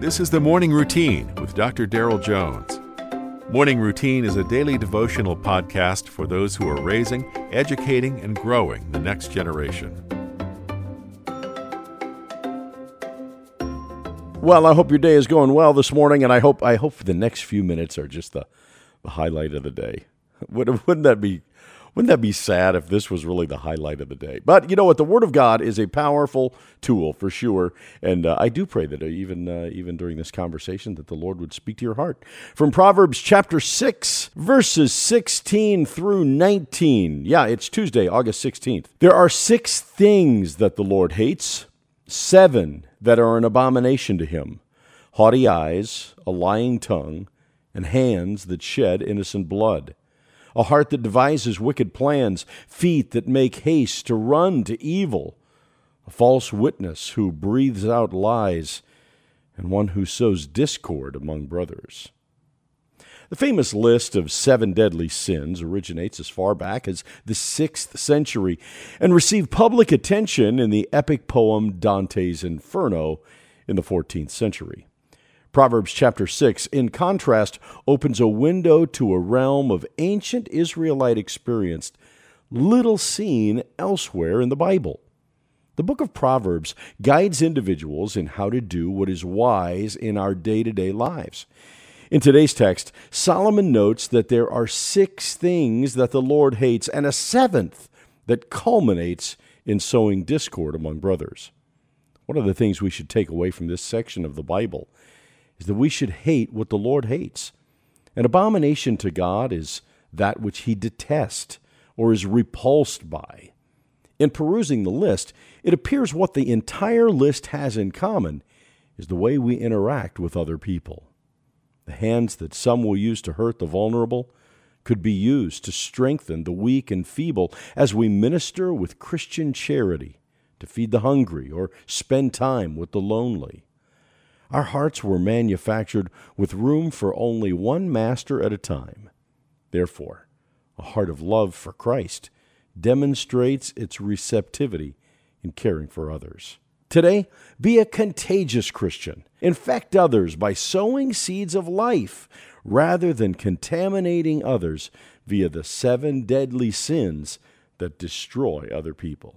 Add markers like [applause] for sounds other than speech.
This is the Morning Routine with Dr. Darrell Jones. Morning Routine is a daily devotional podcast for those who are raising, educating, and growing the next generation. Well, I hope your day is going well this morning, and I hope I hope the next few minutes are just the, the highlight of the day. [laughs] Wouldn't that be wouldn't that be sad if this was really the highlight of the day? But you know what? The Word of God is a powerful tool for sure, and uh, I do pray that uh, even uh, even during this conversation, that the Lord would speak to your heart. From Proverbs chapter six, verses sixteen through nineteen. Yeah, it's Tuesday, August sixteenth. There are six things that the Lord hates, seven that are an abomination to Him: haughty eyes, a lying tongue, and hands that shed innocent blood a heart that devises wicked plans, feet that make haste to run to evil, a false witness who breathes out lies, and one who sows discord among brothers. The famous list of seven deadly sins originates as far back as the 6th century and received public attention in the epic poem Dante's Inferno in the 14th century. Proverbs chapter 6, in contrast, opens a window to a realm of ancient Israelite experience little seen elsewhere in the Bible. The book of Proverbs guides individuals in how to do what is wise in our day to day lives. In today's text, Solomon notes that there are six things that the Lord hates and a seventh that culminates in sowing discord among brothers. One of the things we should take away from this section of the Bible is that we should hate what the Lord hates. An abomination to God is that which he detests or is repulsed by. In perusing the list, it appears what the entire list has in common is the way we interact with other people. The hands that some will use to hurt the vulnerable could be used to strengthen the weak and feeble as we minister with Christian charity, to feed the hungry, or spend time with the lonely. Our hearts were manufactured with room for only one master at a time. Therefore, a heart of love for Christ demonstrates its receptivity in caring for others. Today, be a contagious Christian. Infect others by sowing seeds of life rather than contaminating others via the seven deadly sins that destroy other people.